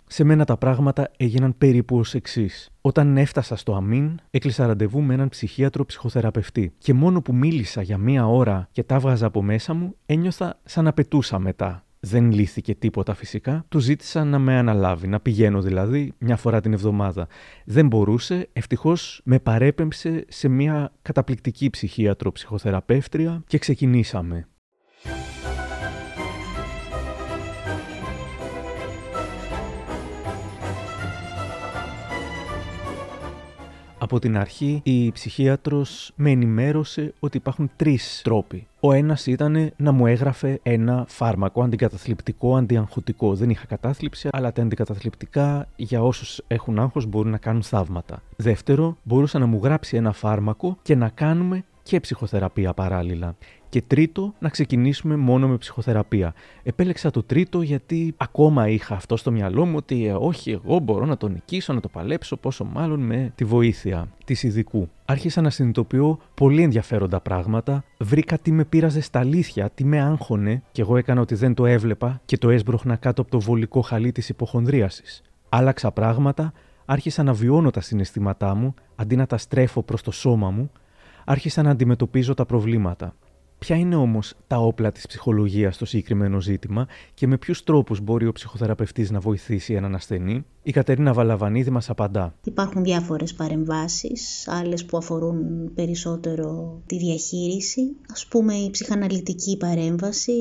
Σε μένα τα πράγματα έγιναν περίπου ως εξής. Όταν έφτασα στο Αμήν, έκλεισα ραντεβού με έναν ψυχίατρο ψυχοθεραπευτή. Και μόνο που μίλησα για μία ώρα και τα έβγαζα από μέσα μου, ένιωθα σαν να πετούσα μετά. Δεν λύθηκε τίποτα φυσικά. Του ζήτησα να με αναλάβει, να πηγαίνω δηλαδή μια φορά την εβδομάδα. Δεν μπορούσε, ευτυχώς με παρέπεμψε σε μια καταπληκτική ψυχίατρο ψυχοθεραπεύτρια και ξεκινήσαμε. Από την αρχή η ψυχίατρος με ενημέρωσε ότι υπάρχουν τρεις τρόποι. Ο ένας ήταν να μου έγραφε ένα φάρμακο αντικαταθλιπτικό, αντιαγχωτικό. Δεν είχα κατάθλιψη, αλλά τα αντικαταθλιπτικά για όσους έχουν άγχος μπορούν να κάνουν θαύματα. Δεύτερο, μπορούσε να μου γράψει ένα φάρμακο και να κάνουμε και ψυχοθεραπεία παράλληλα. Και τρίτο, να ξεκινήσουμε μόνο με ψυχοθεραπεία. Επέλεξα το τρίτο γιατί ακόμα είχα αυτό στο μυαλό μου ότι ε, όχι, εγώ μπορώ να το νικήσω, να το παλέψω, πόσο μάλλον με τη βοήθεια της ειδικού. Άρχισα να συνειδητοποιώ πολύ ενδιαφέροντα πράγματα. Βρήκα τι με πείραζε στα αλήθεια, τι με άγχωνε, και εγώ έκανα ότι δεν το έβλεπα και το έσπρωχνα κάτω από το βολικό χαλί της υποχονδρίασης. Άλλαξα πράγματα, άρχισα να βιώνω τα συναισθήματά μου αντί να τα στρέφω προς το σώμα μου άρχισα να αντιμετωπίζω τα προβλήματα. Ποια είναι όμως τα όπλα της ψυχολογίας στο συγκεκριμένο ζήτημα και με ποιους τρόπους μπορεί ο ψυχοθεραπευτής να βοηθήσει έναν ασθενή, η Κατερίνα Βαλαβανίδη μας απαντά. Υπάρχουν διάφορες παρεμβάσεις, άλλες που αφορούν περισσότερο τη διαχείριση. Ας πούμε η ψυχαναλυτική παρέμβαση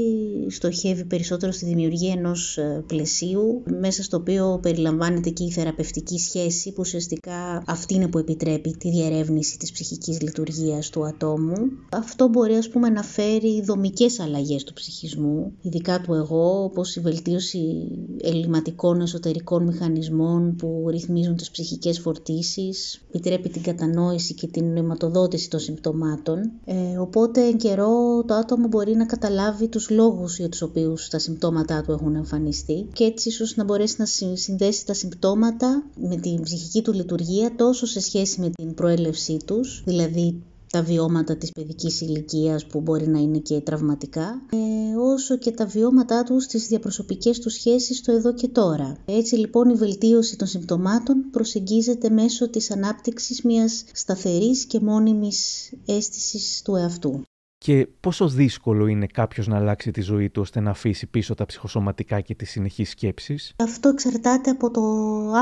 στοχεύει περισσότερο στη δημιουργία ενός ε, πλαισίου, μέσα στο οποίο περιλαμβάνεται και η θεραπευτική σχέση, που ουσιαστικά αυτή είναι που επιτρέπει τη διερεύνηση της ψυχικής λειτουργίας του ατόμου. Αυτό μπορεί ας πούμε να φέρει δομικές αλλαγές του ψυχισμού, ειδικά του εγώ, όπως η βελτίωση ελληματικών εσωτερικών μηχανισμών που ρυθμίζουν τις ψυχικές φορτίσεις, επιτρέπει την κατανόηση και την νοηματοδότηση των συμπτωμάτων. Ε, οπότε εν καιρό το άτομο μπορεί να καταλάβει τους λόγους για τους οποίους τα συμπτώματά του έχουν εμφανιστεί και έτσι ίσως να μπορέσει να συνδέσει τα συμπτώματα με την ψυχική του λειτουργία τόσο σε σχέση με την προέλευσή τους, δηλαδή τα βιώματα της παιδικής ηλικίας που μπορεί να είναι και τραυματικά, ε, όσο και τα βιώματά τους στις διαπροσωπικές τους σχέσεις στο εδώ και τώρα. Έτσι λοιπόν η βελτίωση των συμπτωμάτων προσεγγίζεται μέσω της ανάπτυξης μιας σταθερής και μόνιμης αίσθησης του εαυτού και πόσο δύσκολο είναι κάποιος να αλλάξει τη ζωή του ώστε να αφήσει πίσω τα ψυχοσωματικά και τις συνεχείς σκέψεις; Αυτό εξαρτάται από το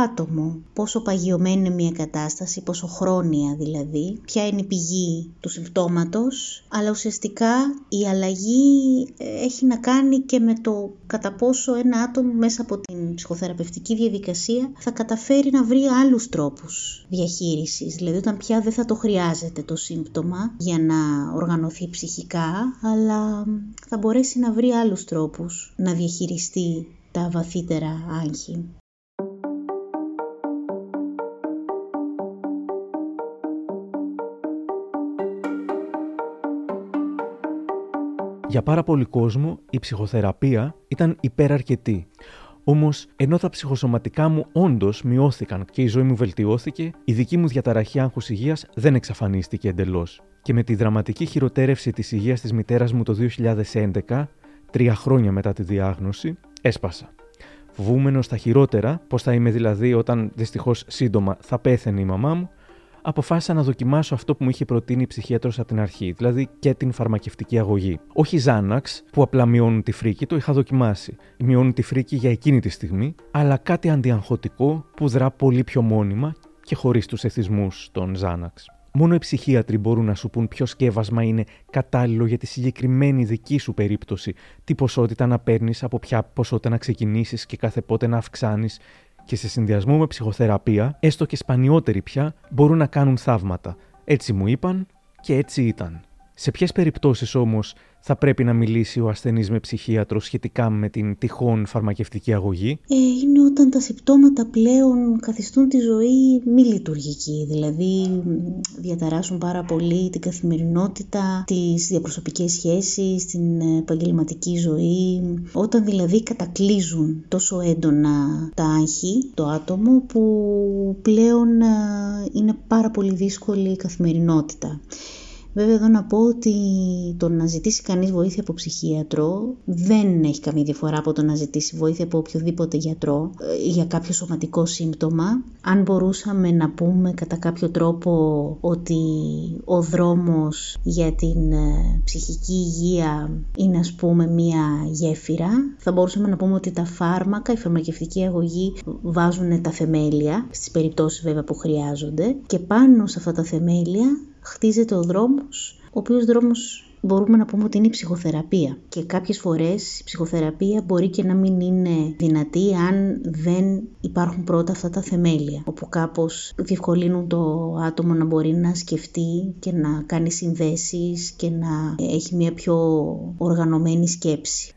άτομο. Πόσο παγιωμένη είναι μια κατάσταση, πόσο χρόνια δηλαδή, ποια είναι η πηγή του συμπτώματος, αλλά ουσιαστικά η αλλαγή ε, έχει να κάνει και με το κατά πόσο ένα άτομο μέσα από την ψυχοθεραπευτική διαδικασία θα καταφέρει να βρει άλλους τρόπους διαχείρισης. Δηλαδή όταν πια δεν θα το χρειάζεται το σύμπτωμα για να οργανωθεί ψυχή αλλά θα μπορέσει να βρει άλλους τρόπους να διαχειριστεί τα βαθύτερα άγχη. Για πάρα πολύ κόσμο η ψυχοθεραπεία ήταν υπεραρκετή. Όμως, ενώ τα ψυχοσωματικά μου όντως μειώθηκαν και η ζωή μου βελτιώθηκε, η δική μου διαταραχή άγχους υγείας δεν εξαφανίστηκε εντελώς και με τη δραματική χειροτέρευση της υγείας της μητέρας μου το 2011, τρία χρόνια μετά τη διάγνωση, έσπασα. Φοβούμενο στα χειρότερα, πώ θα είμαι δηλαδή όταν δυστυχώς σύντομα θα πέθαινε η μαμά μου, αποφάσισα να δοκιμάσω αυτό που μου είχε προτείνει η ψυχίατρος από την αρχή, δηλαδή και την φαρμακευτική αγωγή. Όχι Ζάναξ, που απλά μειώνουν τη φρίκη, το είχα δοκιμάσει. Μειώνουν τη φρίκη για εκείνη τη στιγμή, αλλά κάτι αντιαγχωτικό που δρά πολύ πιο μόνιμα και χωρίς τους εθισμούς των Ζάναξ. Μόνο οι ψυχίατροι μπορούν να σου πούν ποιο σκεύασμα είναι κατάλληλο για τη συγκεκριμένη δική σου περίπτωση, τι ποσότητα να παίρνεις, από ποια ποσότητα να ξεκινήσεις και κάθε πότε να αυξάνεις. Και σε συνδυασμό με ψυχοθεραπεία, έστω και σπανιότεροι πια, μπορούν να κάνουν θαύματα. Έτσι μου είπαν και έτσι ήταν. Σε ποιες περιπτώσεις όμως θα πρέπει να μιλήσει ο ασθενής με ψυχίατρο σχετικά με την τυχόν φαρμακευτική αγωγή; Ε, είναι όταν τα συμπτώματα πλέον καθιστούν τη ζωή μη λειτουργική, δηλαδή διαταράσσουν πάρα πολύ την καθημερινότητα, τις διαπροσωπικές σχέσεις, την επαγγελματική ζωή, όταν δηλαδή κατακλείζουν τόσο έντονα τα άγχη, το άτομο, που πλέον ε, είναι πάρα πολύ δύσκολη η καθημερινότητα. Βέβαια εδώ να πω ότι το να ζητήσει κανείς βοήθεια από ψυχίατρο δεν έχει καμία διαφορά από το να ζητήσει βοήθεια από οποιοδήποτε γιατρό ε, για κάποιο σωματικό σύμπτωμα. Αν μπορούσαμε να πούμε κατά κάποιο τρόπο ότι ο δρόμος για την ε, ψυχική υγεία είναι ας πούμε μία γέφυρα, θα μπορούσαμε να πούμε ότι τα φάρμακα, η φαρμακευτική αγωγή βάζουν τα θεμέλια, στις περιπτώσεις βέβαια που χρειάζονται και πάνω σε αυτά τα θεμέλια χτίζεται ο δρόμος, ο οποίος δρόμος μπορούμε να πούμε ότι είναι η ψυχοθεραπεία. Και κάποιες φορές η ψυχοθεραπεία μπορεί και να μην είναι δυνατή αν δεν υπάρχουν πρώτα αυτά τα θεμέλια, όπου κάπως διευκολύνουν το άτομο να μπορεί να σκεφτεί και να κάνει συνδέσεις και να έχει μια πιο οργανωμένη σκέψη.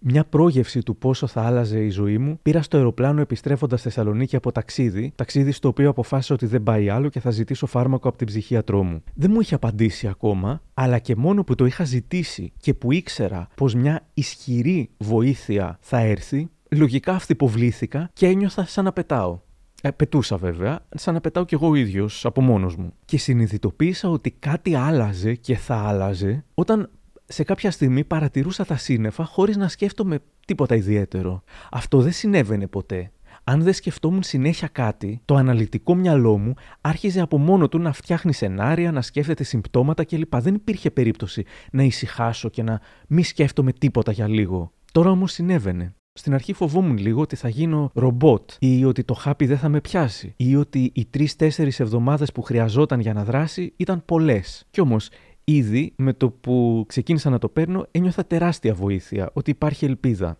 Μια πρόγευση του πόσο θα άλλαζε η ζωή μου πήρα στο αεροπλάνο επιστρέφοντας Θεσσαλονίκη από ταξίδι, ταξίδι στο οποίο αποφάσισα ότι δεν πάει άλλο και θα ζητήσω φάρμακο από την ψυχίατρό μου. Δεν μου είχε απαντήσει ακόμα, αλλά και μόνο που το είχα ζητήσει και που ήξερα πως μια ισχυρή βοήθεια θα έρθει, λογικά αυτοποβλήθηκα και ένιωθα σαν να πετάω. Ε, πετούσα βέβαια, σαν να πετάω κι εγώ ο ίδιος από μόνος μου. Και συνειδητοποίησα ότι κάτι άλλαζε και θα άλλαζε όταν σε κάποια στιγμή παρατηρούσα τα σύννεφα χωρίς να σκέφτομαι τίποτα ιδιαίτερο. Αυτό δεν συνέβαινε ποτέ. αν δεν σκεφτόμουν συνέχεια κάτι, το αναλυτικό μυαλό μου άρχιζε από μόνο του να φτιάχνει σενάρια, να σκέφτεται συμπτώματα κλπ. Δεν υπήρχε περίπτωση να ησυχάσω και να μη σκέφτομαι τίποτα για λίγο. Τώρα όμως συνέβαινε. Στην αρχή φοβόμουν λίγο ότι θα γίνω ρομπότ ή ότι το χάπι δεν θα με πιάσει ή ότι οι τρει-τέσσερι εβδομάδες που χρειαζόταν για να δράσει ήταν πολλές. Κι όμως ήδη με το που ξεκίνησα να το παίρνω ένιωθα τεράστια βοήθεια, ότι υπάρχει ελπίδα.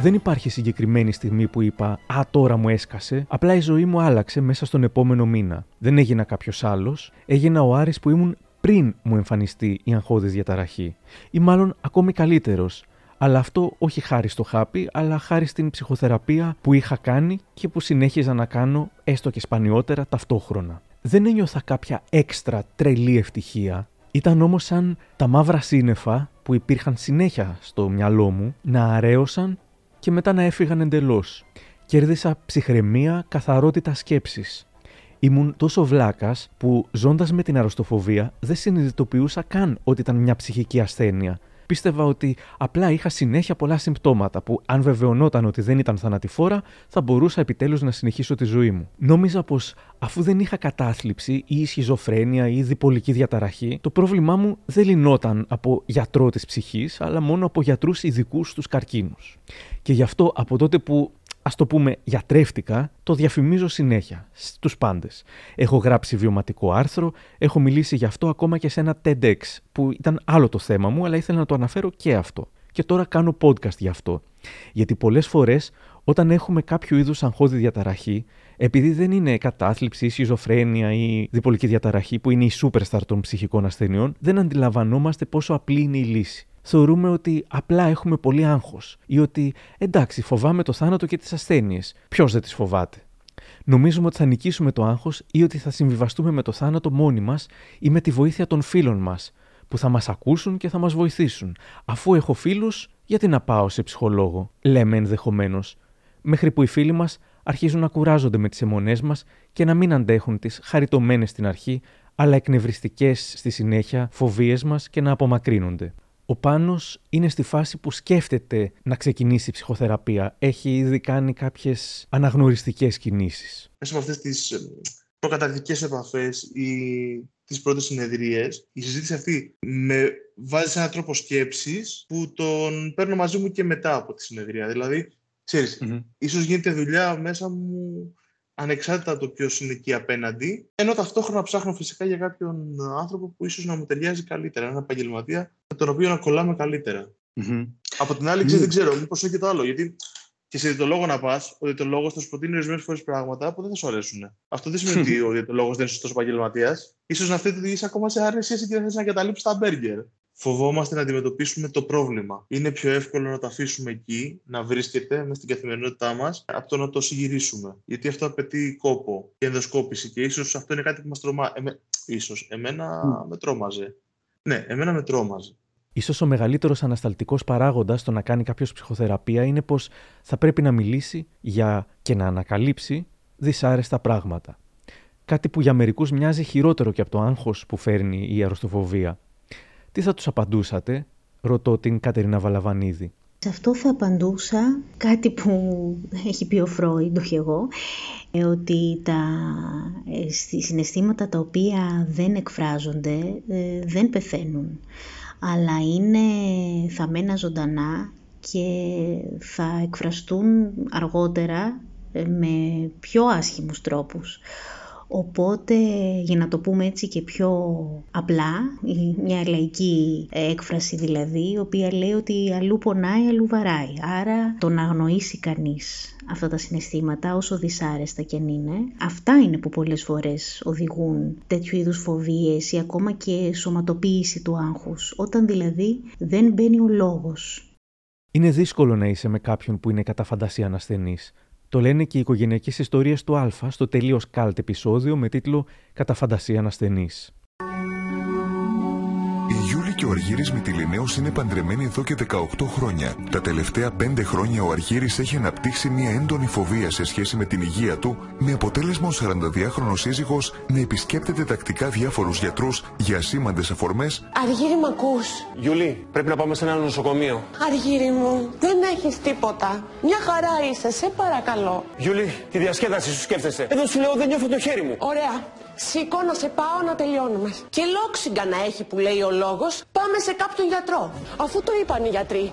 Δεν υπάρχει συγκεκριμένη στιγμή που είπα Α, τώρα μου έσκασε. Απλά η ζωή μου άλλαξε μέσα στον επόμενο μήνα. Δεν έγινα κάποιος άλλος. Έγινα ο Άρης που ήμουν πριν μου εμφανιστεί η αγχώδης διαταραχή. Ή μάλλον ακόμη καλύτερος. Αλλά αυτό όχι χάρη στο χάπι, αλλά χάρη στην ψυχοθεραπεία που είχα κάνει και που συνέχιζα να κάνω έστω και σπανιότερα ταυτόχρονα. Δεν ένιωθα κάποια έξτρα τρελή ευτυχία. Ήταν όμως σαν τα μαύρα σύννεφα που υπήρχαν συνέχεια στο μυαλό μου να αρέωσαν και μετά να έφυγαν εντελώς. Κέρδισα ψυχραιμία, καθαρότητα σκέψης. Ήμουν τόσο βλάκας που ζώντας με την αρρωστοφοβία δεν συνειδητοποιούσα καν ότι ήταν μια ψυχική ασθένεια. Πίστευα ότι απλά είχα συνέχεια πολλά συμπτώματα που, αν βεβαιωνόταν ότι δεν ήταν θανατηφόρα, θα μπορούσα επιτέλους να συνεχίσω τη ζωή μου. Νόμιζα πως αφού δεν είχα κατάθλιψη ή σχιζοφρένεια ή διπολική διαταραχή, το πρόβλημά μου δεν λυνόταν από γιατρό της ψυχής, αλλά μόνο από γιατρούς ειδικούς στους καρκίνους. Και γι' αυτό από τότε που ας το πούμε γιατρεύτηκα, το διαφημίζω συνέχεια στους πάντες. Έχω γράψει βιωματικό άρθρο, έχω μιλήσει γι' αυτό ακόμα και σε ένα TEDx που ήταν άλλο το θέμα μου, αλλά ήθελα να το αναφέρω και αυτό. Και τώρα κάνω podcast γι' αυτό. Γιατί πολλές φορές όταν έχουμε κάποιο είδους αγχώδη διαταραχή, επειδή δεν είναι κατάθλιψη ή σχιζοφρένεια ή διπολική διαταραχή που είναι η superstar των ψυχικών ασθενειών, δεν αντιλαμβανόμαστε πόσο απλή είναι η λύση θεωρούμε ότι απλά έχουμε πολύ άγχος ή ότι εντάξει, φοβάμαι το θάνατο και τις ασθένειες. Ποιος δεν τις φοβάται; Νομίζουμε ότι θα νικήσουμε το άγχος ή ότι θα συμβιβαστούμε με το θάνατο μόνοι μας ή με τη βοήθεια των φίλων μας, που θα μας ακούσουν και θα μας βοηθήσουν. Αφού έχω φίλους, γιατί να πάω σε ψυχολόγο, λέμε ενδεχομένως. Μέχρι που οι φίλοι μας αρχίζουν να κουράζονται με τις αιμονές μας και να μην αντέχουν τις χαριτωμένες στην αρχή, αλλά εκνευριστικές στη συνέχεια φοβίες μας και να απομακρύνονται. Ο Πάνος είναι στη φάση που σκέφτεται να ξεκινήσει η ψυχοθεραπεία. Έχει ήδη κάνει κάποιες αναγνωριστικές κινήσεις. Μέσα από αυτές τις ε, προκαταρκτικές επαφές ή τις πρώτες συνεδρίες, η συζήτηση αυτή με βάζει σε έναν τρόπο σκέψης που τον παίρνω μαζί μου και μετά από τη συνεδρία. Δηλαδή, ξέρεις, mm-hmm. ίσως γίνεται δουλειά μέσα μου ανεξάρτητα από το ποιος είναι εκεί απέναντι, ενώ ταυτόχρονα ψάχνω φυσικά για κάποιον άνθρωπο που ίσως να μου ταιριάζει καλύτερα, έναν επαγγελματία με τον οποίο να κολλάμε Από την άλλη, δεν ξέρω, μήπως έχει και το άλλο. Γιατί και σε διαιτολόγο να πας, ο διαιτολόγος θα σου προτείνει ορισμένες φορές πράγματα που δεν θα σου αρέσουν. Αυτό δεν σημαίνει [LAUGHS] ότι ο διαιτολόγος δεν είναι σωστός επαγγελματίας. σω να φταίει ότι είσαι ακόμα σε άρεση και δεν θες να καταλήψει τα μπέργκερ φοβόμαστε να αντιμετωπίσουμε το πρόβλημα. Είναι πιο εύκολο να το αφήσουμε εκεί, να βρίσκεται μες στην καθημερινότητά μας, από το να το συγυρίσουμε. Γιατί αυτό απαιτεί κόπο και ενδοσκόπηση. Και ίσως αυτό είναι κάτι που μας τρομάζει. Εμέ... Ίσως. Εμένα mm. με τρόμαζε. Ναι, εμένα με τρόμαζε. Ίσως ο μεγαλύτερος ανασταλτικός παράγοντας στο να κάνει κάποιος ψυχοθεραπεία είναι πως θα πρέπει να μιλήσει για και να ανακαλύψει δυσάρεστα πράγματα. Κάτι που για μερικούς μοιάζει χειρότερο και από το άγχος που φέρνει η αρρωστοφοβία. Τι θα τους απαντούσατε, ρωτώ την Κατερίνα Βαλαβανίδη. Σε αυτό θα απαντούσα κάτι που έχει πει ο Φρόιντ, όχι εγώ, ε, ότι τα ε, συναισθήματα τα οποία δεν εκφράζονται ε, δεν πεθαίνουν, αλλά είναι θαμμένα ζωντανά και θα εκφραστούν αργότερα με πιο άσχημους τρόπους. Οπότε, για να το πούμε έτσι και πιο απλά, μια λαϊκή έκφραση δηλαδή, η οποία λέει ότι αλλού πονάει, αλλού βαράει. Άρα, το να αγνοήσει κανείς αυτά τα συναισθήματα, όσο δυσάρεστα και αν είναι, αυτά είναι που πολλές φορές οδηγούν τέτοιου είδους φοβίες ή ακόμα και σωματοποίηση του άγχους, όταν δηλαδή δεν μπαίνει ο λόγος. Είναι δύσκολο να είσαι με κάποιον που είναι κατά φαντασία ανασθενής. Το λένε και οι οικογενειακές ιστορίες του Α στο τελείως καλτ επεισόδιο με τίτλο «Κατά φαντασία ανασθενής». Η Γιούλη και ο Αργύρης Μητυλινέος είναι παντρεμένοι εδώ και 18 χρόνια. Τα τελευταία 5 χρόνια ο Αργύρης έχει αναπτύξει μια έντονη φοβία σε σχέση με την υγεία του, με αποτέλεσμα ο 42χρονος σύζυγος να επισκέπτεται τακτικά διάφορους γιατρούς για ασήμαντες αφορμές. Αργύρι μ' ακούς; Γιούλη, πρέπει να πάμε σε ένα νοσοκομείο. Αργύρι μου, δεν έχεις τίποτα. Μια χαρά είσαι, σε παρακαλώ. Γιούλη, τη διασκέδαση σου σκέφτεσαι. Εδώ σου λέω δεν νιώθω το χέρι μου. Ωραία. Σήκω να σε πάω να τελειώνουμε. Και λόξιγκα να έχει που λέει ο λόγος, πάμε σε κάποιον γιατρό. Αφού το είπαν οι γιατροί.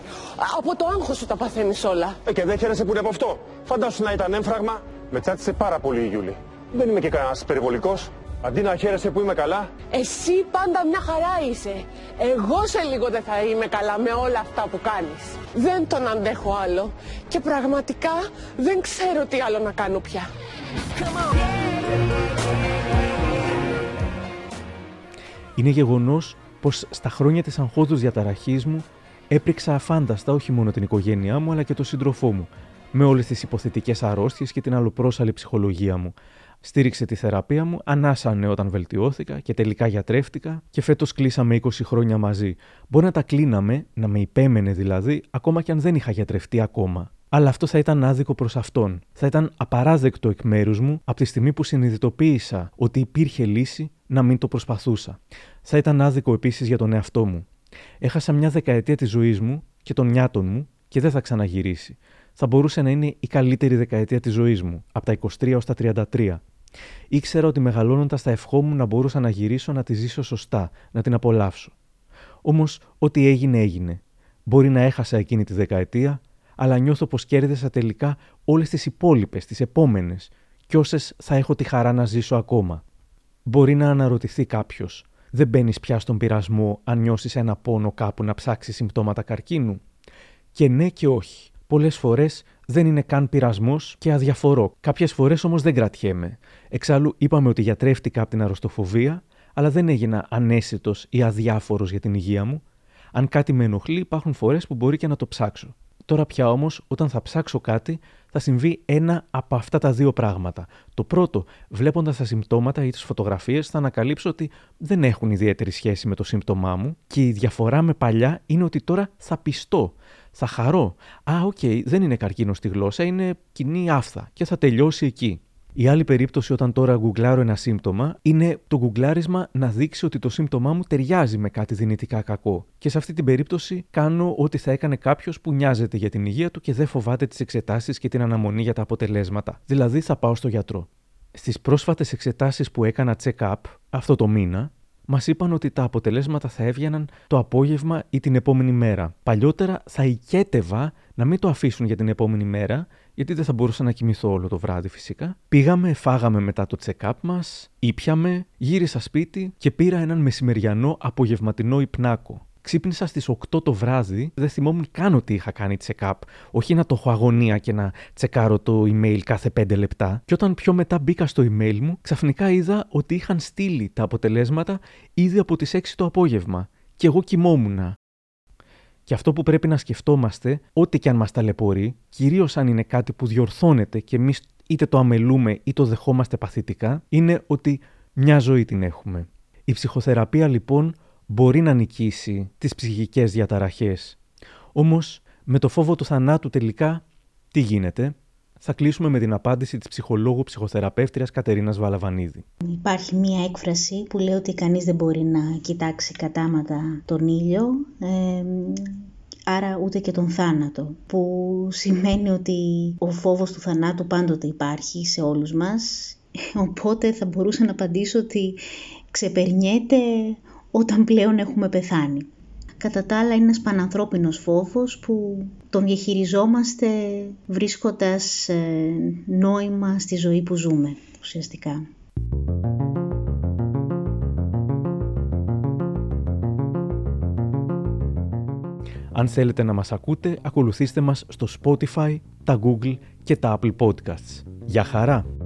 Από το άγχος σου τα παθαίνεις όλα. Ε, και δεν χαίρεσαι που είναι από αυτό. Φαντάσου να ήταν έμφραγμα. Με τσάτισε πάρα πολύ η Γιούλη. Δεν είμαι και κανένας περιβολικός. Αντί να χαίρεσαι που είμαι καλά. Εσύ πάντα μια χαρά είσαι. Εγώ σε λίγο δεν θα είμαι καλά με όλα αυτά που κάνεις. Δεν τον αντέχω άλλο. Και πραγματικά δεν ξέρω τι άλλο να κάνω πια. Είναι γεγονός πως στα χρόνια της αγχώδου διαταραχής μου έπρεξα αφάνταστα όχι μόνο την οικογένειά μου αλλά και τον σύντροφό μου, με όλες τις υποθετικές αρρώστιες και την αλλοπρόσαλη ψυχολογία μου. Στήριξε τη θεραπεία μου, ανάσανε όταν βελτιώθηκα και τελικά γιατρεύτηκα και φέτος κλείσαμε 20 χρόνια μαζί. Μπορεί να τα κλείναμε, να με υπέμενε δηλαδή, ακόμα και αν δεν είχα γιατρευτεί ακόμα. Αλλά αυτό θα ήταν άδικο προς αυτόν. Θα ήταν απαράδεκτο εκ μέρους μου από τη στιγμή που συνειδητοποίησα ότι υπήρχε λύση να μην το προσπαθούσα. Θα ήταν άδικο επίσης για τον εαυτό μου. Έχασα μια δεκαετία της ζωής μου και των νιάτων μου και δεν θα ξαναγυρίσει. Θα μπορούσε να είναι η καλύτερη δεκαετία της ζωής μου, από τα 23 έω τα 33. Ήξερα ότι μεγαλώνοντας θα ευχόμουν να μπορούσα να γυρίσω να τη ζήσω σωστά, να την απολαύσω. Όμως, ό,τι έγινε, έγινε. Μπορεί να έχασα εκείνη τη δεκαετία, αλλά νιώθω πως κέρδισα τελικά όλες τις υπόλοιπες, τις επόμενες, και όσες θα έχω τη χαρά να ζήσω ακόμα. Μπορεί να αναρωτηθεί κάποιος, δεν μπαίνεις πια στον πειρασμό αν νιώσεις ένα πόνο κάπου να ψάξεις συμπτώματα καρκίνου; Και ναι και όχι. Πολλές φορές δεν είναι καν πειρασμός και αδιαφορώ. Κάποιες φορές όμως δεν κρατιέμαι. Εξάλλου, είπαμε ότι γιατρεύτηκα από την αρρωστοφοβία, αλλά δεν έγινα ανέσυτο ή αδιάφορος για την υγεία μου. Αν κάτι με ενοχλεί, υπάρχουν φορές που μπορεί και να το ψάξω. Τώρα πια όμως, όταν θα ψάξω κάτι, θα συμβεί ένα από αυτά τα δύο πράγματα. Το πρώτο, βλέποντας τα συμπτώματα ή τις φωτογραφίες, θα ανακαλύψω ότι δεν έχουν ιδιαίτερη σχέση με το σύμπτωμά μου και η διαφορά με παλιά είναι ότι τώρα θα πιστώ. Θα χαρώ. Α, οκ, δεν είναι καρκίνο στη γλώσσα, είναι κοινή άφθα και θα τελειώσει εκεί. Η άλλη περίπτωση όταν τώρα γκουγκλάρω ένα σύμπτωμα είναι το γκουγκλάρισμα να δείξει ότι το σύμπτωμά μου ταιριάζει με κάτι δυνητικά κακό. Και σε αυτή την περίπτωση κάνω ό,τι θα έκανε κάποιος που νοιάζεται για την υγεία του και δεν φοβάται τις εξετάσεις και την αναμονή για τα αποτελέσματα. Δηλαδή θα πάω στο γιατρό. Στις πρόσφατες εξετάσεις που έκανα check-up αυτό το μήνα, μας είπαν ότι τα αποτελέσματα θα έβγαιναν το απόγευμα ή την επόμενη μέρα. Παλιότερα θα ικέτευα να μην το αφήσουν για την επόμενη μέρα, γιατί δεν θα μπορούσα να κοιμηθώ όλο το βράδυ φυσικά. Πήγαμε, φάγαμε μετά το check-up μας, ήπιαμε, γύρισα σπίτι και πήρα έναν μεσημεριανό απογευματινό υπνάκο. Ξύπνησα στις 8 το βράδυ, δεν θυμόμουν καν ότι είχα κάνει check-up. Όχι να το έχω αγωνία και να τσεκάρω το email κάθε 5 λεπτά. Και όταν πιο μετά μπήκα στο email μου, ξαφνικά είδα ότι είχαν στείλει τα αποτελέσματα ήδη από τις 6 το απόγευμα. Και εγώ κοιμόμουν. Και αυτό που πρέπει να σκεφτόμαστε, ό,τι και αν μας ταλαιπωρεί, κυρίως αν είναι κάτι που διορθώνεται και εμείς είτε το αμελούμε είτε το δεχόμαστε παθητικά, είναι ότι μια ζωή την έχουμε. Η ψυχοθεραπεία λοιπόν μπορεί να νικήσει τις ψυχικές διαταραχές. Όμως με το φόβο του θανάτου τελικά τι γίνεται; Θα κλείσουμε με την απάντηση της ψυχολόγου ψυχοθεραπεύτριας Κατερίνας Βαλαβανίδη. Υπάρχει μία έκφραση που λέει ότι κανείς δεν μπορεί να κοιτάξει κατάματα τον ήλιο, ε, άρα ούτε και τον θάνατο, που σημαίνει ότι ο φόβος του θανάτου πάντοτε υπάρχει σε όλους μας, οπότε θα μπορούσα να απαντήσω ότι ξεπερνιέται όταν πλέον έχουμε πεθάνει. Κατά τα άλλα είναι ένας πανανθρώπινος φόβος που τον διαχειριζόμαστε βρίσκοντας ε, νόημα στη ζωή που ζούμε ουσιαστικά. Αν θέλετε να μας ακούτε, ακολουθήστε μας στο Spotify, τα Google και τα Apple Podcasts. Για χαρά!